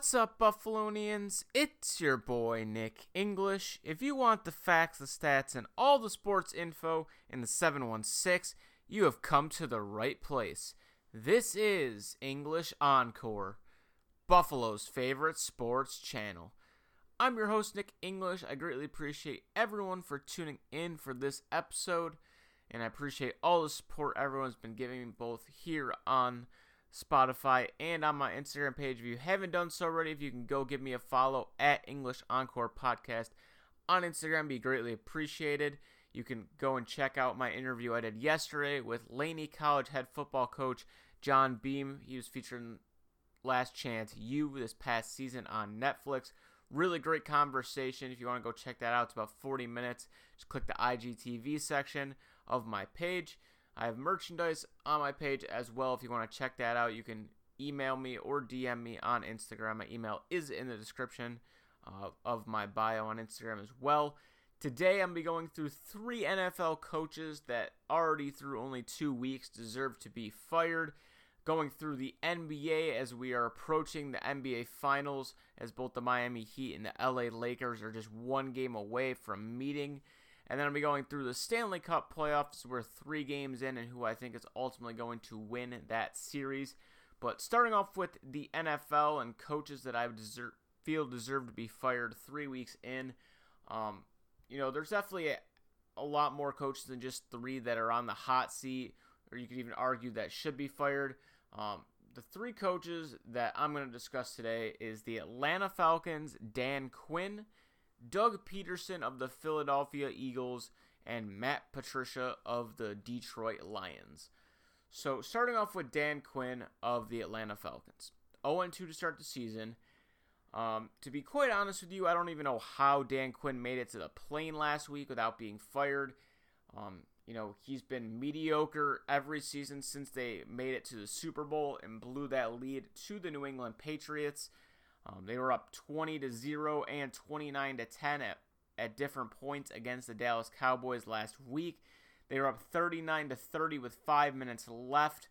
What's up, Buffalonians? It's your boy, Nick English. If you want the facts, the stats, and all the sports info in the 716, you have come to the right place. This is English Encore, Buffalo's favorite sports channel. I'm your host, Nick English. I greatly appreciate everyone for tuning in for this episode, and I appreciate all the support everyone's been giving me both here on Spotify, and on my Instagram page. If you haven't done so already, if you can go give me a follow at English Encore Podcast on Instagram, be greatly appreciated. You can go and check out my interview I did yesterday with Laney College head football coach John Beam. He was featured in Last Chance U this past season on Netflix. Really great conversation. If you want to go check that out, it's about 40 minutes. Just click the IGTV section of my page. I have merchandise on my page as well. If you want to check that out, you can email me or DM me on Instagram. My email is in the description uh, of my bio on Instagram as well. Today, I'm going to be going through three NFL coaches that already through only two weeks deserve to be fired. Going through the NBA as we are approaching the NBA Finals, as both the Miami Heat and the LA Lakers are just one game away from meeting. And then I'll be going through the Stanley Cup playoffs. We're three games in, and who I think is ultimately going to win that series. But starting off with the NFL and coaches that I feel deserve to be fired three weeks in. Um, you know, there's definitely a, a lot more coaches than just three that are on the hot seat, or you could even argue that should be fired. Um, the three coaches that I'm going to discuss today is the Atlanta Falcons, Dan Quinn, Doug Pederson of the Philadelphia Eagles, and Matt Patricia of the Detroit Lions. So, starting off with Dan Quinn of the Atlanta Falcons. 0 2 to start the season. Um, to be quite honest with you, I don't even know how Dan Quinn made it to the plane last week without being fired. Um, you know, he's been mediocre every season since they made it to the Super Bowl and blew that lead to the New England Patriots. Um, they were up 20 to 0 and 29 to 10 at, at different points against the Dallas Cowboys last week. They were up 39 to 30 with five minutes left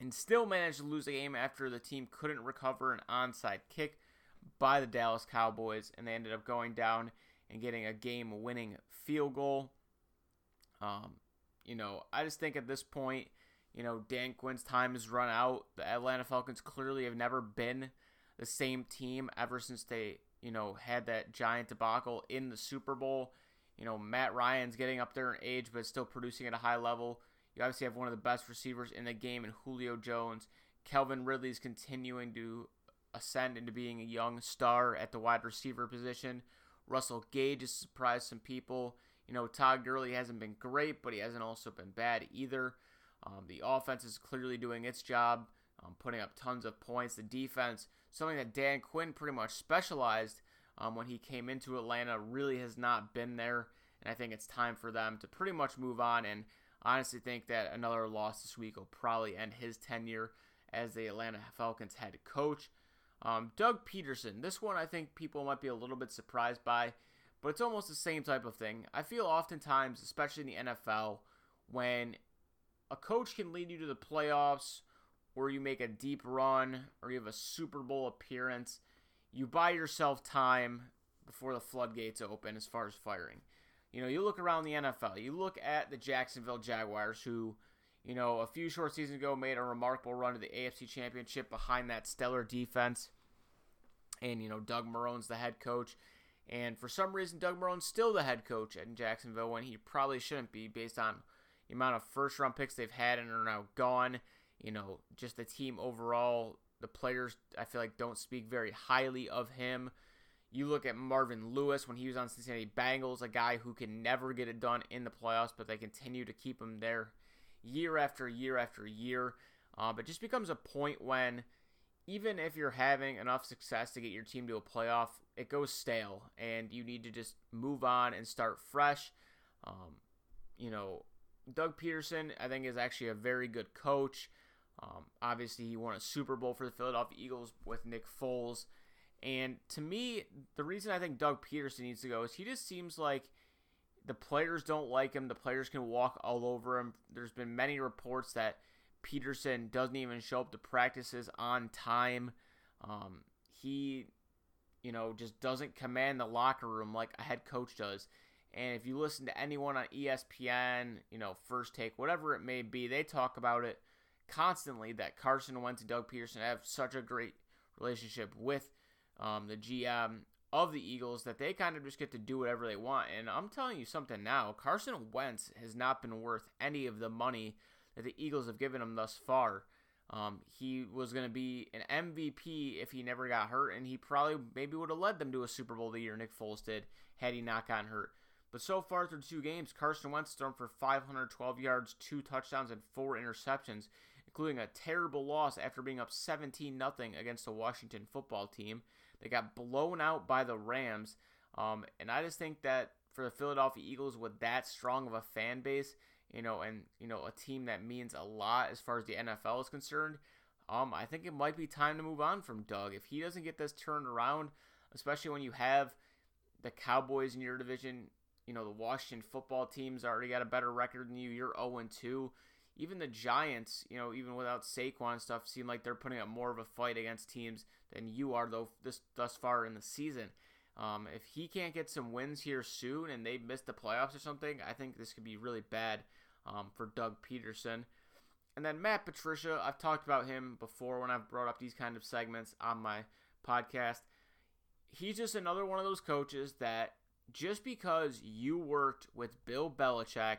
and still managed to lose the game after the team couldn't recover an onside kick by the Dallas Cowboys, and they ended up going down and getting a game winning field goal. Um, you know, I just think at this point, you know, Dan Quinn's time has run out. The Atlanta Falcons clearly have never been the same team ever since they, you know, had that giant debacle in the Super Bowl. You know, Matt Ryan's getting up there in age, but still producing at a high level. You obviously have one of the best receivers in the game in Julio Jones. Calvin Ridley's continuing to ascend into being a young star at the wide receiver position. Russell Gage has surprised some people. You know, Todd Gurley hasn't been great, but he hasn't also been bad either. Um, the offense is clearly doing its job, um, putting up tons of points. The defense something that Dan Quinn pretty much specialized um, when he came into Atlanta, really has not been there. And I think it's time for them to pretty much move on. And honestly think that another loss this week will probably end his tenure as the Atlanta Falcons head coach. Um, Doug Pederson, this one I think people might be a little bit surprised by, but it's almost the same type of thing. I feel oftentimes, especially in the NFL, when a coach can lead you to the playoffs where you make a deep run or you have a Super Bowl appearance, you buy yourself time before the floodgates open as far as firing. You know, you look around the NFL, you look at the Jacksonville Jaguars, who, you know, a few short seasons ago made a remarkable run to the AFC Championship behind that stellar defense. And, you know, Doug Marrone's the head coach. And for some reason, Doug Marrone's still the head coach in Jacksonville when he probably shouldn't be based on the amount of first round picks they've had and are now gone you know, just the team overall, the players I feel like don't speak very highly of him. You look at Marvin Lewis when he was on Cincinnati Bengals, a guy who can never get it done in the playoffs, but they continue to keep him there year after year after year. Uh, but just becomes a point when even if you're having enough success to get your team to a playoff, it goes stale, and you need to just move on and start fresh. Um, you know, Doug Pederson, I think, is actually a very good coach. Um, obviously, he won a Super Bowl for the Philadelphia Eagles with Nick Foles. And to me, the reason I think Doug Pederson needs to go is he just seems like the players don't like him. The players can walk all over him. There's been many reports that Pederson doesn't even show up to practices on time. Um, he, you know, just doesn't command the locker room like a head coach does. And if you listen to anyone on ESPN, you know, First Take, whatever it may be, they talk about it constantly that Carson Wentz and Doug Pederson have such a great relationship with um, the GM of the Eagles that they kind of just get to do whatever they want. And I'm telling you something now Carson Wentz has not been worth any of the money that the Eagles have given him thus far. Um, he was going to be an MVP if he never got hurt, and he probably maybe would have led them to a Super Bowl the year Nick Foles did had he not gotten hurt. But so far through two games, Carson Wentz thrown for 512 yards, two touchdowns, and four interceptions, including a terrible loss after being up 17 0 against the Washington football team. They got blown out by the Rams. Um, and I just think that for the Philadelphia Eagles, with that strong of a fan base, you know, and you know, a team that means a lot as far as the NFL is concerned, um, I think it might be time to move on from Doug. If he doesn't get this turned around, especially when you have the Cowboys in your division, you know, the Washington football team's already got a better record than you. You're 0 2. Even the Giants, you know, even without Saquon stuff, seem like they're putting up more of a fight against teams than you are, though, this thus far in the season. Um, if he can't get some wins here soon and they miss the playoffs or something, I think this could be really bad um, for Doug Pederson. And then Matt Patricia, I've talked about him before when I've brought up these kind of segments on my podcast. He's just another one of those coaches that just because you worked with Bill Belichick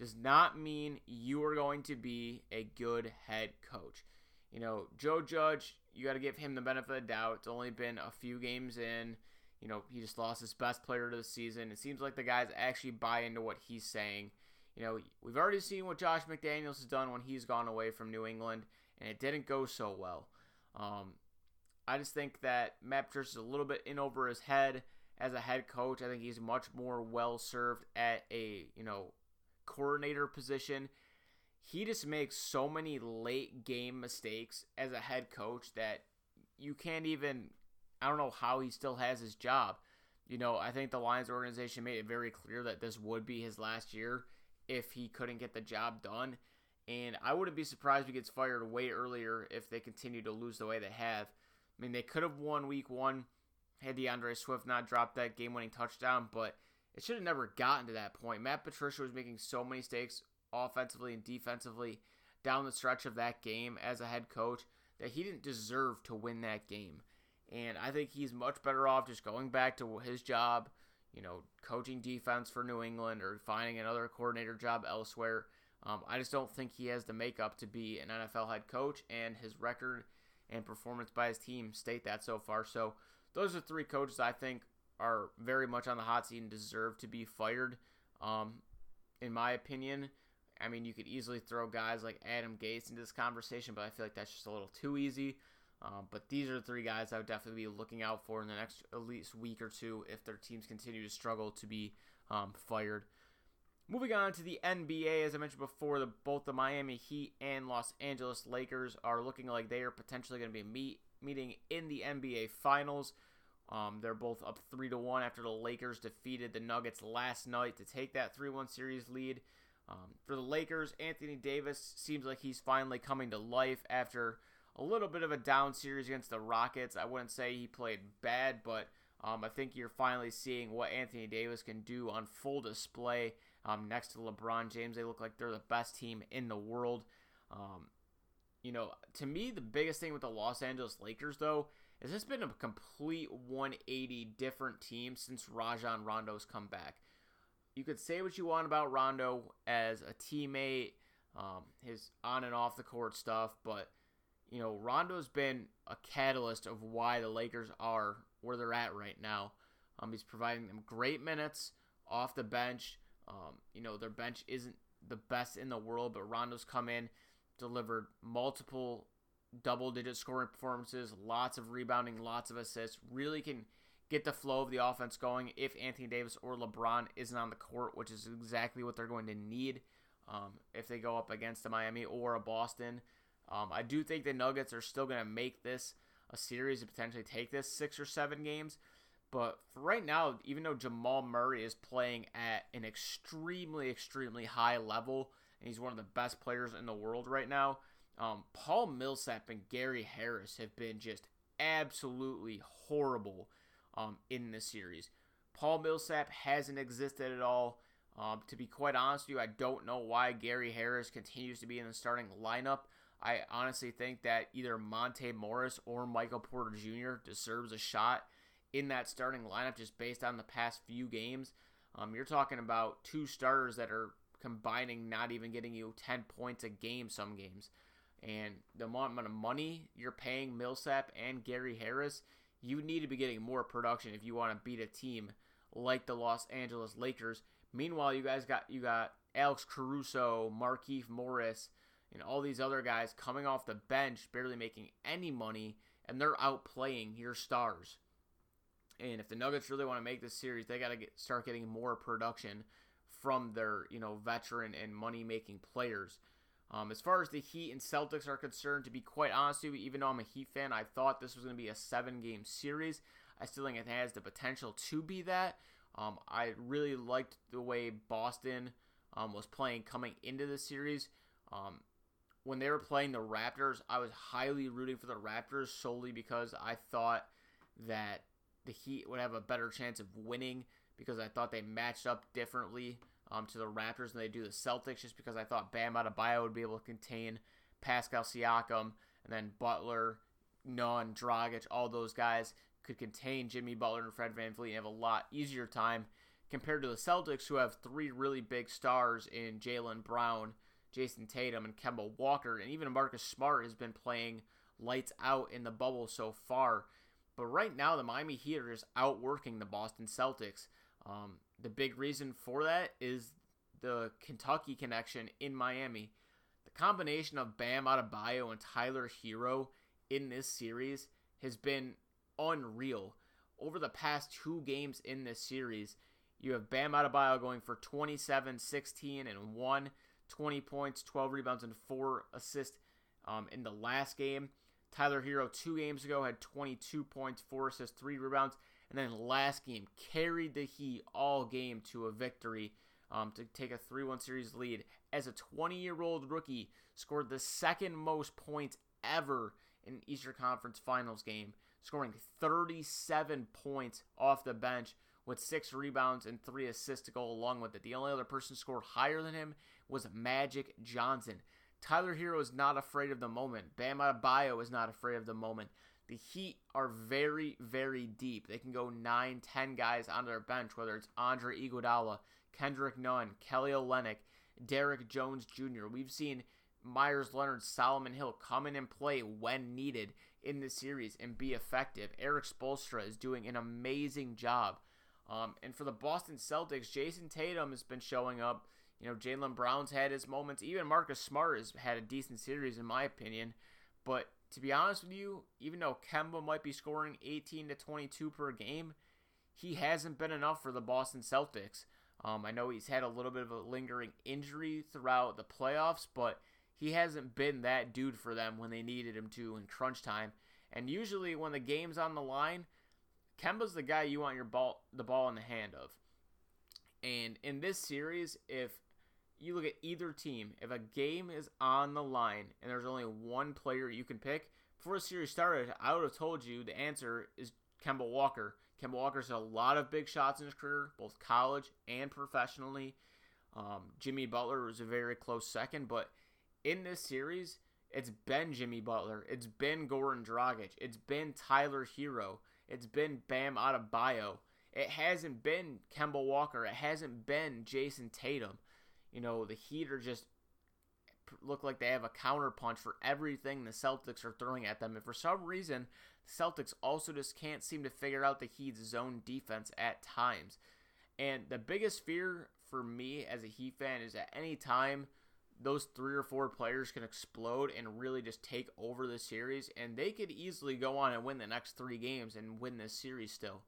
does not mean you are going to be a good head coach. You know, Joe Judge, you got to give him the benefit of the doubt. It's only been a few games in. You know, he just lost his best player of the season. It seems like the guys actually buy into what he's saying. You know, we've already seen what Josh McDaniels has done when he's gone away from New England, and it didn't go so well. Um, I just think that Matt Patricia is a little bit in over his head as a head coach. I think he's much more well served at a you know coordinator position. He just makes so many late game mistakes as a head coach that you can't even. I don't know how he still has his job. You know, I think the Lions organization made it very clear that this would be his last year if he couldn't get the job done. And I wouldn't be surprised if he gets fired way earlier if they continue to lose the way they have. I mean, they could have won week one had D'Andre Swift not dropped that game winning touchdown, but it should have never gotten to that point. Matt Patricia was making so many mistakes offensively and defensively down the stretch of that game as a head coach that he didn't deserve to win that game. And I think he's much better off just going back to his job, you know, coaching defense for New England or finding another coordinator job elsewhere. Um, I just don't think he has the makeup to be an NFL head coach, and his record and performance by his team state that so far. So those are three coaches I think are very much on the hot seat and deserve to be fired. Um, in my opinion, I mean, you could easily throw guys like Adam Gase into this conversation, but I feel like that's just a little too easy. Um, but these are the three guys I would definitely be looking out for in the next at least week or two if their teams continue to struggle to be um, fired. Moving on to the NBA, as I mentioned before, the, both the Miami Heat and Los Angeles Lakers are looking like they are potentially going to be meet, meeting in the NBA Finals. Um, they're both up three to one after the Lakers defeated the Nuggets last night to take that three-one series lead. Um, for the Lakers, Anthony Davis seems like he's finally coming to life after a little bit of a down series against the Rockets. I wouldn't say he played bad, but um, I think you're finally seeing what Anthony Davis can do on full display um, next to LeBron James. They look like they're the best team in the world. Um, you know, to me, the biggest thing with the Los Angeles Lakers, though, is this been a complete 180 different team since Rajon Rondo's come back. You could say what you want about Rondo as a teammate, um, his on and off the court stuff, but you know, Rondo's been a catalyst of why the Lakers are where they're at right now. Um, he's providing them great minutes off the bench. Um, you know, their bench isn't the best in the world, but Rondo's come in, delivered multiple double digit scoring performances, lots of rebounding, lots of assists, really can get the flow of the offense going if Anthony Davis or LeBron isn't on the court, which is exactly what they're going to need um, if they go up against a Miami or a Boston. Um, I do think the Nuggets are still going to make this a series and potentially take this six or seven games. But for right now, even though Jamal Murray is playing at an extremely, extremely high level, and he's one of the best players in the world right now, um, Paul Millsap and Gary Harris have been just absolutely horrible um, in this series. Paul Millsap hasn't existed at all. Um, to be quite honest with you, I don't know why Gary Harris continues to be in the starting lineup. I honestly think that either Monte Morris or Michael Porter Jr. deserves a shot in that starting lineup just based on the past few games. Um, you're talking about two starters that are combining not even getting you 10 points a game some games. And the amount of money you're paying Millsap and Gary Harris, you need to be getting more production if you want to beat a team like the Los Angeles Lakers. Meanwhile, you guys got you got Alex Caruso, Markieff Morris, and all these other guys coming off the bench, barely making any money, and they're outplaying your stars. And if the Nuggets really want to make this series, they got to get, start getting more production from their you know veteran and money making players. Um, as far as the Heat and Celtics are concerned, to be quite honest with you, even though I'm a Heat fan, I thought this was going to be a seven game series. I still think it has the potential to be that. Um, I really liked the way Boston um, was playing coming into the series. Um, when they were playing the Raptors, I was highly rooting for the Raptors solely because I thought that the Heat would have a better chance of winning because I thought they matched up differently um, to the Raptors than they do the Celtics, just because I thought Bam Adebayo would be able to contain Pascal Siakam and then Butler, Nunn, Dragic, all those guys could contain Jimmy Butler and Fred VanVleet and have a lot easier time compared to the Celtics, who have three really big stars in Jaylen Brown, Jayson Tatum, and Kemba Walker, and even Marcus Smart has been playing lights out in the bubble so far. But right now, the Miami Heat are just outworking the Boston Celtics. Um, the big reason for that is the Kentucky connection in Miami. The combination of Bam Adebayo and Tyler Herro in this series has been unreal. Over the past two games in this series, you have Bam Adebayo going for 27, 16, and 1, 20 points, 12 rebounds, and 4 assists um, in the last game. Tyler Herro, two games ago, had 22 points, 4 assists, 3 rebounds, and then last game carried the Heat all game to a victory um, to take a 3 1 series lead. As a 20 year old rookie, scored the second most points ever in Eastern Conference Finals game scoring 37 points off the bench with six rebounds and three assists to go along with it. The only other person scored higher than him was Magic Johnson. Tyler Herro is not afraid of the moment. Bam Adebayo is not afraid of the moment. The Heat are very, very deep. They can go 9, 10 guys on their bench, whether it's Andre Iguodala, Kendrick Nunn, Kelly Olynyk, Derrick Jones Jr. We've seen Meyers Leonard, Solomon Hill come in and play when needed in the series and be effective. Erik Spoelstra is doing an amazing job. Um, and for the Boston Celtics, Jayson Tatum has been showing up. You know, Jaylen Brown's had his moments. Even Marcus Smart has had a decent series, in my opinion. But to be honest with you, even though Kemba might be scoring 18 to 22 per game, he hasn't been enough for the Boston Celtics. Um, I know he's had a little bit of a lingering injury throughout the playoffs, but he hasn't been that dude for them when they needed him to in crunch time. And usually when the game's on the line, Kemba's the guy you want your ball the ball in the hand of. And in this series, if you look at either team, if a game is on the line and there's only one player you can pick, before the series started, I would have told you the answer is Kemba Walker. Kemba Walker's had a lot of big shots in his career, both college and professionally. Um, Jimmy Butler was a very close second, but in this series, it's been Jimmy Butler, it's been Goran Dragic, it's been Tyler Herro, it's been Bam Adebayo. It hasn't been Kemba Walker. It hasn't been Jayson Tatum. You know, the Heat are just look like they have a counterpunch for everything the Celtics are throwing at them. And for some reason, the Celtics also just can't seem to figure out the Heat's zone defense at times. And the biggest fear for me as a Heat fan is at any time – those three or four players can explode and really just take over the series, and they could easily go on and win the next three games and win this series still.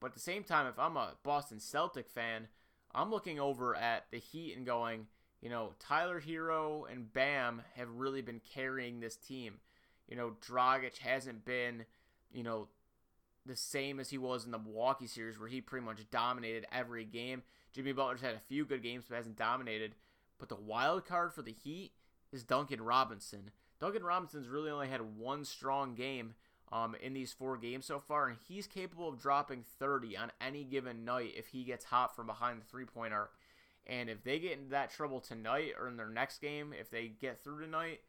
But at the same time, if I'm a Boston Celtic fan, I'm looking over at the Heat and going, you know, Tyler Herro and Bam have really been carrying this team. You know, Dragic hasn't been, you know, the same as he was in the Milwaukee series where he pretty much dominated every game. Jimmy Butler's had a few good games but hasn't dominated. But the wild card for the Heat is Duncan Robinson. Duncan Robinson's really only had one strong game um, in these four games so far, and he's capable of dropping 30 on any given night if he gets hot from behind the three point arc. And if they get into that trouble tonight or in their next game, if they get through tonight,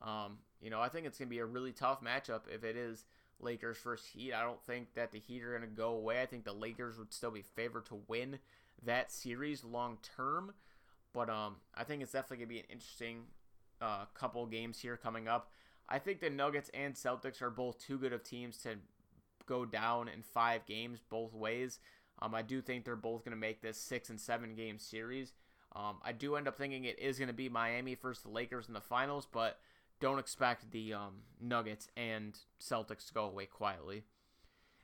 um, you know, I think it's going to be a really tough matchup if it is Lakers versus Heat. I don't think that the Heat are going to go away. I think the Lakers would still be favored to win that series long term. But um, I think it's definitely going to be an interesting uh, couple games here coming up. I think the Nuggets and Celtics are both too good of teams to go down in five games both ways. Um, I do think they're both going to make this six and seven game series. Um, I do end up thinking it is going to be Miami versus the Lakers in the finals, but don't expect the um, Nuggets and Celtics to go away quietly.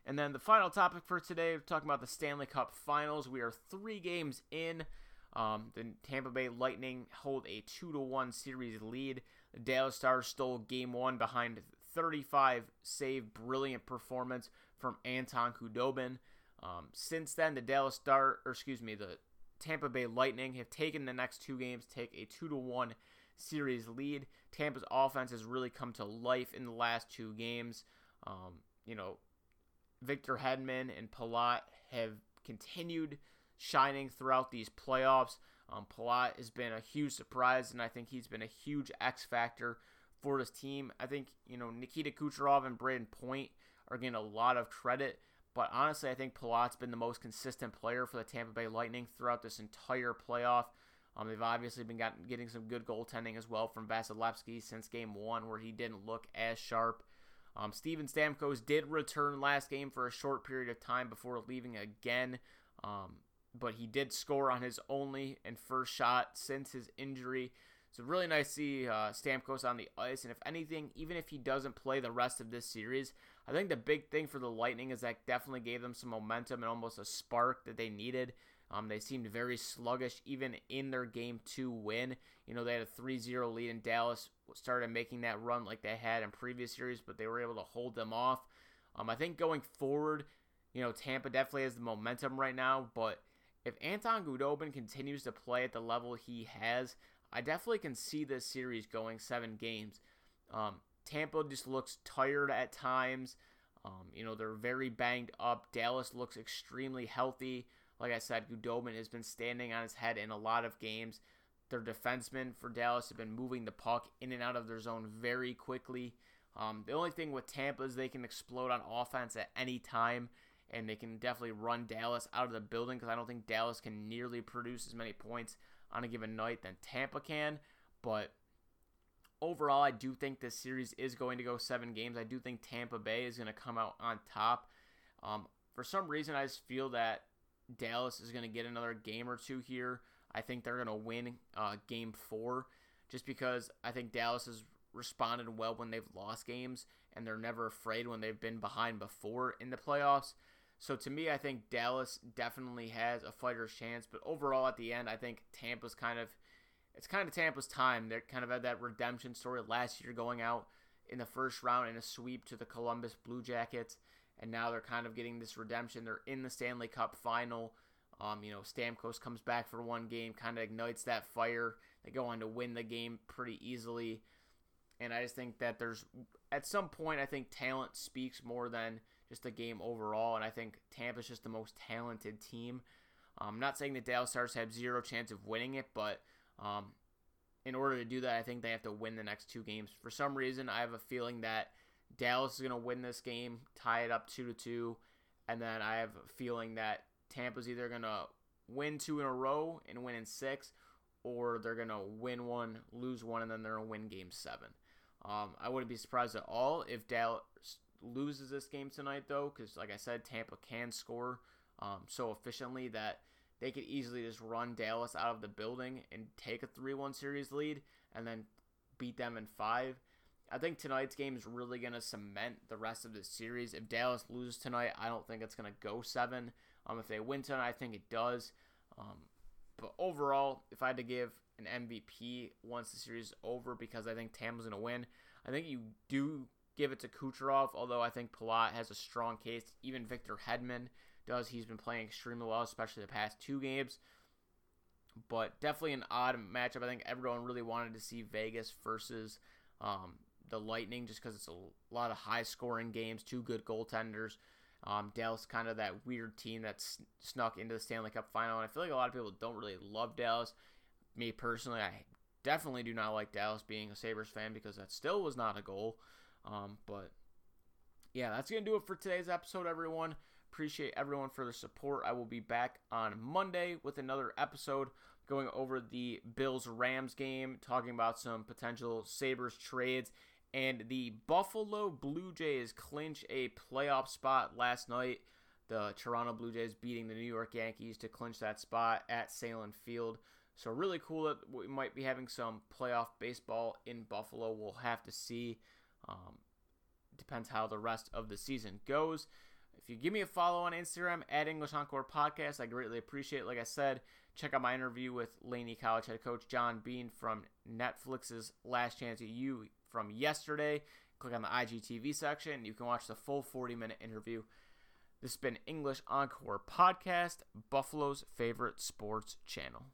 And then the final topic for today, we're talking about the Stanley Cup Finals. We are three games in. Um, the Tampa Bay Lightning hold a two to one series lead. Dallas Stars stole Game One behind 35 save, brilliant performance from Anton Khudobin. Um, since then, the Dallas Star, or excuse me, the Tampa Bay Lightning have taken the next two games, take a two to one series lead. Tampa's offense has really come to life in the last two games. Um, you know, Victor Hedman and Palat have continued shining throughout these playoffs. Um, Palat has been a huge surprise, and I think he's been a huge X factor for this team. I think you know Nikita Kucherov and Brayden Point are getting a lot of credit, but honestly, I think Palat's been the most consistent player for the Tampa Bay Lightning throughout this entire playoff. Um, they've obviously been gotten, getting some good goaltending as well from Vasilevskiy since Game One, where he didn't look as sharp. Um, Steven Stamkos did return last game for a short period of time before leaving again, um, but he did score on his only and first shot since his injury. So really nice to see uh, Stamkos on the ice, and if anything, even if he doesn't play the rest of this series, I think the big thing for the Lightning is that definitely gave them some momentum and almost a spark that they needed. Um, they seemed very sluggish even in their game two win. You know, they had a 3 0 lead in Dallas, started making that run like they had in previous series, but they were able to hold them off. Um, I think going forward, you know, Tampa definitely has the momentum right now, but if Anton Khudobin continues to play at the level he has, I definitely can see this series going seven games. Um, Tampa just looks tired at times. Um, you know, they're very banged up. Dallas looks extremely healthy. Like I said, Khudobin has been standing on his head in a lot of games. Their defensemen for Dallas have been moving the puck in and out of their zone very quickly. Um, the only thing with Tampa is they can explode on offense at any time, and they can definitely run Dallas out of the building because I don't think Dallas can nearly produce as many points on a given night than Tampa can. But overall, I do think this series is going to go seven games. I do think Tampa Bay is going to come out on top. Um, for some reason, I just feel that Dallas is going to get another game or two here. I think they're going to win uh, game four just because I think Dallas has responded well when they've lost games and they're never afraid when they've been behind before in the playoffs. So to me, I think Dallas definitely has a fighter's chance. But overall, at the end, I think Tampa's kind of it's kind of Tampa's time. They kind of had that redemption story last year, going out in the first round in a sweep to the Columbus Blue Jackets and now they're kind of getting this redemption. They're in the Stanley Cup final. Um, you know, Stamkos comes back for one game, kind of ignites that fire. They go on to win the game pretty easily. And I just think that there's, at some point, I think talent speaks more than just the game overall. And I think Tampa's just the most talented team. I'm not saying the Dallas Stars have zero chance of winning it, but um, in order to do that, I think they have to win the next two games. For some reason, I have a feeling that Dallas is going to win this game, tie it up 2 to 2, and then I have a feeling that Tampa's either going to win two in a row and win in 6 or they're going to win one, lose one and then they're going to win game 7. Um, I wouldn't be surprised at all if Dallas loses this game tonight though cuz like I said Tampa can score um, so efficiently that they could easily just run Dallas out of the building and take a 3-1 series lead and then beat them in 5 I think tonight's game is really going to cement the rest of the series. If Dallas loses tonight, I don't think it's going to go seven. Um, if they win tonight, I think it does. Um, but overall, if I had to give an MVP once the series is over, because I think Tampa's going to win, I think you do give it to Kucherov, although I think Palat has a strong case. Even Victor Hedman does. He's been playing extremely well, especially the past two games. But definitely an odd matchup. I think everyone really wanted to see Vegas versus um, the Lightning just because it's a lot of high scoring games, two good goaltenders. Um, Dallas kind of that weird team that snuck into the Stanley Cup final, and I feel like a lot of people don't really love Dallas. Me personally, I definitely do not like Dallas being a Sabres fan because that still was not a goal. Um, but yeah, that's going to do it for today's episode, everyone. Appreciate everyone for the support. I will be back on Monday with another episode going over the Bills Rams game, talking about some potential Sabres trades. And the Buffalo Blue Jays clinch a playoff spot last night. The Toronto Blue Jays beating the New York Yankees to clinch that spot at Sahlen Field. So, really cool that we might be having some playoff baseball in Buffalo. We'll have to see. Um, depends how the rest of the season goes. If you give me a follow on Instagram at English Encore Podcast, I greatly appreciate it. Like I said, check out my interview with Laney College head coach John Beam from Netflix's Last Chance at You from yesterday. Click on the IGTV section. You can watch the full 40 minute interview. This has been English Encore Podcast, Buffalo's favorite sports channel.